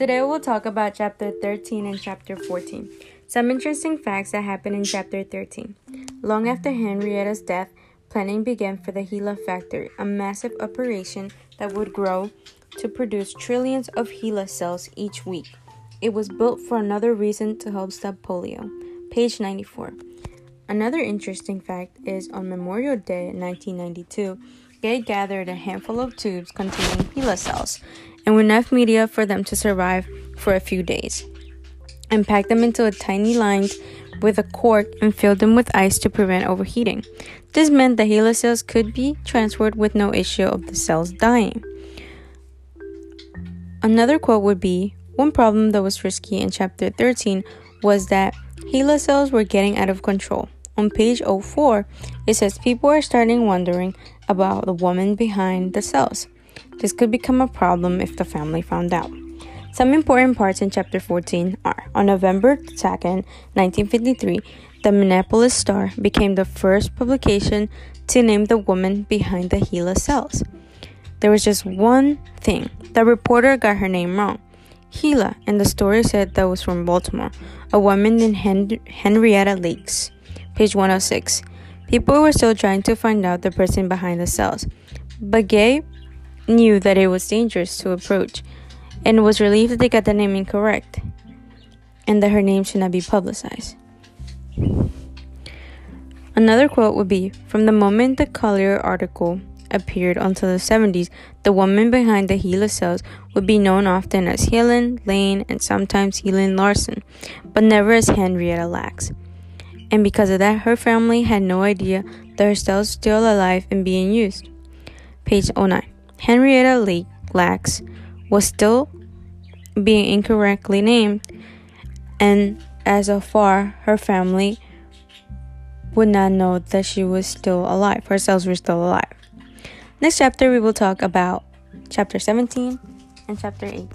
Today we'll talk about chapter 13 and chapter 14. Some interesting facts that happened in chapter 13. Long after Henrietta's death, planning began for the HeLa factory, a massive operation that would grow to produce trillions of HeLa cells each week. It was built for another reason to help stop polio. Page 94. Another interesting fact is on Memorial Day 1992, Gay gathered a handful of tubes containing HeLa cells and enough media for them to survive for a few days, and pack them into a tiny lined with a cork and filled them with ice to prevent overheating. This meant the HeLa cells could be transferred with no issue of the cells dying. Another quote would be One problem that was risky in chapter 13 was that HeLa cells were getting out of control. On page 04, it says people are starting wondering about the woman behind the cells. This could become a problem if the family found out. Some important parts in chapter 14 are on November 2nd, 1953, the Minneapolis Star became the first publication to name the woman behind the HeLa cells. There was just one thing the reporter got her name wrong. HeLa, and the story said that was from Baltimore, a woman named Hen- Henrietta Lakes. Page 106. People were still trying to find out the person behind the cells, but Gay knew that it was dangerous to approach and was relieved that they got the name incorrect and that her name should not be publicized. Another quote would be From the moment the Collier article appeared until the 70s, the woman behind the HeLa cells would be known often as Helen Lane and sometimes Helen Larson, but never as Henrietta Lacks. And because of that, her family had no idea that her cells still alive and being used. Page 09. Henrietta Lake Lacks was still being incorrectly named, and as of far, her family would not know that she was still alive. Her cells were still alive. Next chapter, we will talk about chapter 17 and chapter 18.